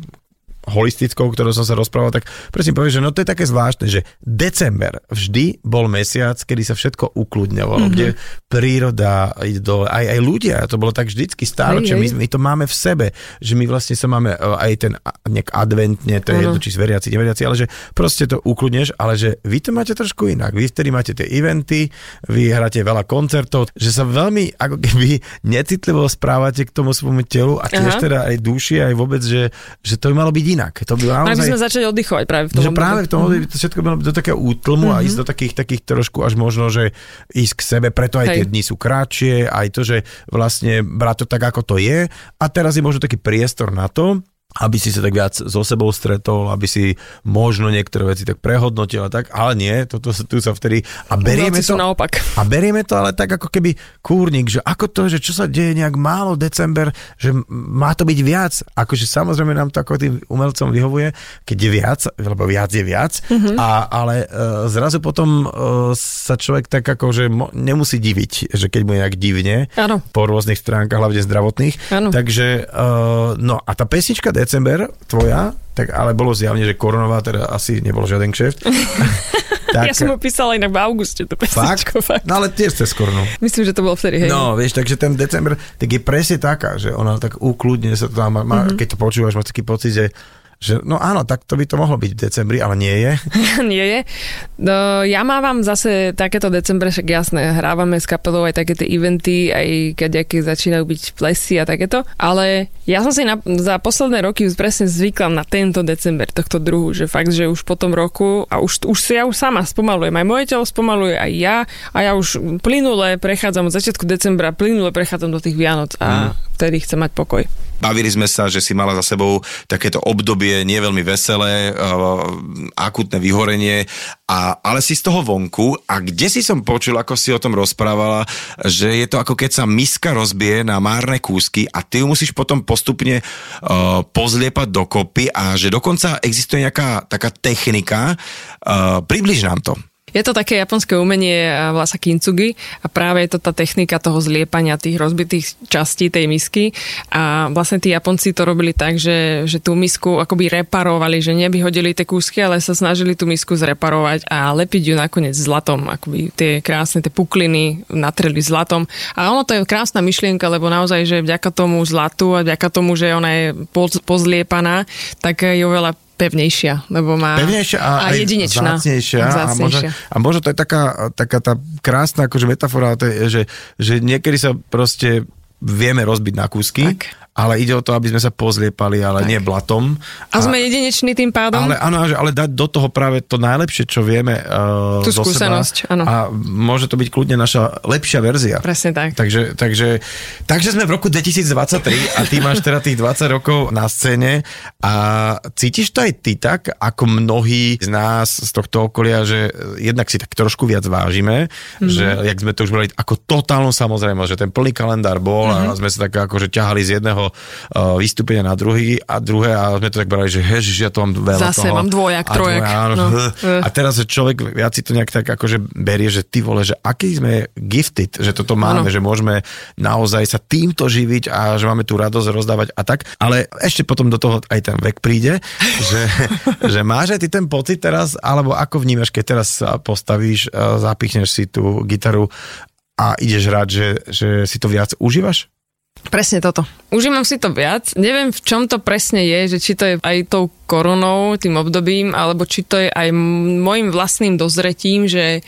holistickou, ktorou som sa rozprával, tak presne poviem, že no to je také zvláštne, že december vždy bol mesiac, kedy sa všetko ukludňovalo, mm-hmm. kde príroda ide dole, aj, aj ľudia, to bolo tak vždycky stáročie, my, my to máme v sebe, že my vlastne sa máme e, aj ten nejak adventne, to je jedno, či veriaci, neveriaci, ale že proste to ukludneš, ale že vy to máte trošku inak, vy vtedy máte tie eventy, vy hráte veľa koncertov, že sa veľmi ako keby necitlivo správate k tomu svojmu telu a tiež Aha. teda aj duši, aj vôbec, že, že to by malo byť inak. To by Mali by naozaj... sme začať oddychovať práve v tom Že práve období. k tomu by to všetko byť do takého útlmu mm-hmm. a ísť do takých, takých trošku až možno, že ísť k sebe, preto aj Hej. tie dni sú kratšie, aj to, že vlastne brať to tak, ako to je a teraz je možno taký priestor na to, aby si sa tak viac so sebou stretol, aby si možno niektoré veci tak prehodnotil a tak, ale nie, toto tu sa vtedy a berieme to, naopak. a berieme to ale tak ako keby kúrnik, že ako to, že čo sa deje nejak málo december, že má to byť viac. Akože samozrejme nám to ako tým umelcom vyhovuje, keď je viac, lebo viac je viac, mm-hmm. a, ale uh, zrazu potom uh, sa človek tak ako, že mo- nemusí diviť, že keď mu je nejak divne Áno. po rôznych stránkach, hlavne zdravotných. Áno. Takže, uh, no a tá pesnička December, tvoja, tak ale bolo zjavne, že koronová, teda asi nebol žiaden kšeft. Ja som ho písala inak v auguste, to Fakt? pesničko. Fakt. No ale tiež cez koronu. Myslím, že to bolo vtedy, hej. No, vieš, takže ten december, tak je presne taká, že ona tak ukludne sa to má, má mm-hmm. keď to počúvaš, máš taký pocit, že že no áno, tak to by to mohlo byť v decembri, ale nie je. Nie je. No, ja mávam zase takéto decembre, však jasné, hrávame s kapelou aj také tie eventy, aj keď aké začínajú byť plesy a takéto, ale ja som si na, za posledné roky presne zvykla na tento december, tohto druhu, že fakt, že už po tom roku a už, už si ja už sama spomalujem, aj moje telo spomaluje, aj ja a ja už plynule prechádzam od začiatku decembra, plynule prechádzam do tých Vianoc a vtedy chcem mať pokoj. Bavili sme sa, že si mala za sebou takéto obdobie nie veľmi veselé, uh, akutné vyhorenie, a, ale si z toho vonku a kde si som počul, ako si o tom rozprávala, že je to ako keď sa miska rozbije na márne kúsky a ty ju musíš potom postupne uh, pozliepať dokopy a že dokonca existuje nejaká taká technika, uh, približ nám to. Je to také japonské umenie, volá sa kintsugi a práve je to tá technika toho zliepania tých rozbitých častí tej misky. A vlastne tí Japonci to robili tak, že, že tú misku akoby reparovali, že nevyhodili tie kúsky, ale sa snažili tú misku zreparovať a lepiť ju nakoniec zlatom, akoby tie krásne tie pukliny natreli zlatom. A ono to je krásna myšlienka, lebo naozaj, že vďaka tomu zlatu a vďaka tomu, že ona je pozliepaná, tak je oveľa pevnejšia, lebo má Pevnejšia a, a jedinečná. Vzácnejšia, a, možno, a možno to je taká, taká tá krásna akože metafora, to je, že, že niekedy sa proste vieme rozbiť na kúsky, Tak. Ale ide o to, aby sme sa pozliepali, ale Tak. nie blatom. A sme jedineční tým pádom? Ale áno, ale dať do toho práve to najlepšie, čo vieme uh, Tú zo skúsenosť, áno. A môže to byť kľudne naša lepšia verzia. Presne tak. Takže, takže, takže sme v roku 2023 a ty máš teda tých 20 rokov na scéne a cítiš to aj ty tak, ako mnohí z nás z tohto okolia, že jednak si tak trošku viac vážime, Mhm. mm-hmm. že jak sme to už brali ako totálnu samozrejmosť, že ten plný kalendár bol Mhm. mm-hmm. a sme sa tak akože ťahali z jedného uh, vystúpenia na druhý a druhé a sme to tak brali, že hež, ja to mám veľa Zase toho. mám dvojak, A trojak. dvojak, áno. No. A teraz človek viac si to nejak tak akože berie, že ty vole, že aký sme gifted, že toto máme, Áno. že môžeme naozaj sa týmto živiť a že máme tú radosť rozdávať a tak. Ale ešte potom do toho aj ten vek príde, že, že máš aj ty ten pocit teraz, alebo ako vnímaš, keď teraz postavíš, a zapichneš si tú gitaru a ideš hrať, že, že si to viac užívaš? Presne toto. Užívam si to viac. Neviem, v čom to presne je, že či to je aj tou koronou, tým obdobím, alebo či to je aj môjim vlastným dozretím, že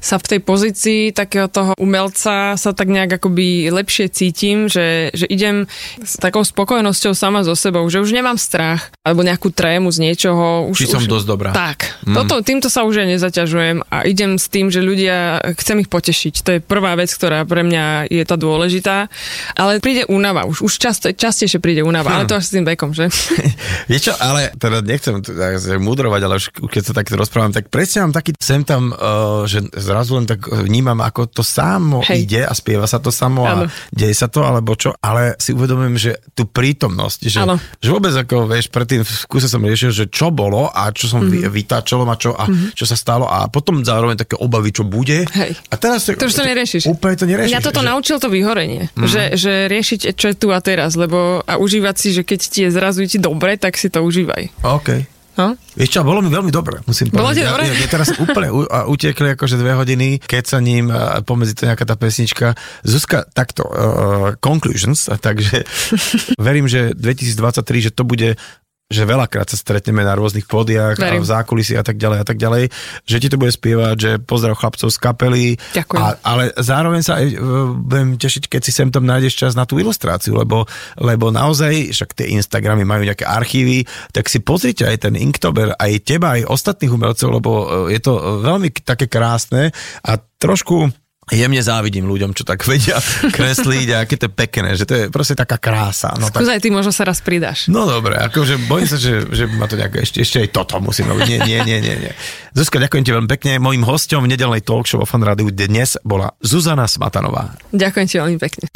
sa v tej pozícii takého toho umelca sa tak nejak akoby lepšie cítim, že, že idem s takou spokojnosťou sama so sebou, že už nemám strach alebo nejakú trému z niečoho. Už, Či som už, dosť dobrá. Tak. Mm. Toto, týmto sa už aj nezaťažujem a idem s tým, že ľudia, chcem ich potešiť. To je prvá vec, ktorá pre mňa je tá dôležitá. Ale príde únava, už, už často, častejšie príde únava, ale to až s tým vekom, že? Vieš čo, ale teda nechcem tak mudrovať, ale už keď sa takto rozprávam, tak presne mám taký sem tam, uh, že zrazu len tak vnímam, ako to samo Hej. ide a spieva sa to samo a Áno. deje sa to, alebo čo, ale si uvedomujem, že tú prítomnosť, že, že vôbec ako, vieš, predtým v skúse som riešil, že čo bolo a čo som mm-hmm. vytáčalo a čo, a čo sa stalo a potom zároveň také obavy, čo bude. Hej. A teraz To už to neriešiš. Úplne to neriešiš. Mňa toto že, naučil to vyhorenie, mm. že, že riešiť, čo je tu a teraz, lebo a užívať si, že keď ti je zrazu ti dobre, tak si to užívaj. OK. No? Vieš čo, bolo mi veľmi dobre, musím Bolo povedať. dobre? Ja, ja, ja teraz úplne u, a utekli akože dve hodiny, keď sa ním a pomedzi to nejaká tá pesnička. Zuzka, takto, uh, conclusions, a takže verím, že 2023, že to bude že veľakrát sa stretneme na rôznych pódiach a Verím. v zákulisí a tak ďalej a tak ďalej, že ti to bude spievať, že pozdrav chlapcov z kapely, Ďakujem. a, ale zároveň sa aj e, budem tešiť, keď si sem tam nájdeš čas na tú ilustráciu, lebo, lebo naozaj, však tie Instagramy majú nejaké archívy, tak si pozrite aj ten Inktober, aj teba, aj ostatných umelcov, lebo e, je to e, veľmi také krásne a trošku jemne závidím ľuďom, čo tak vedia kresliť a aké to je pekné, že to je proste taká krása. No, tak, Skús aj ty, možno sa raz pridáš. No dobre, akože bojím sa, že, že ma to nejak, ešte, ešte aj toto musím robiť. Nie, nie, nie, nie, nie. Zuzka, ďakujem ti veľmi pekne. Mojím hostom v nedelnej talk show o Fan Rádiu dnes bola Zuzana Smatanová. Ďakujem ti veľmi pekne.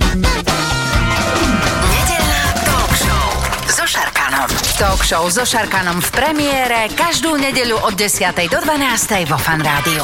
Nedelná talk show so Šarkanom. Talk show so Šarkanom v premiére každú nedeľu od 10. do 12. vo Fan Rádiu.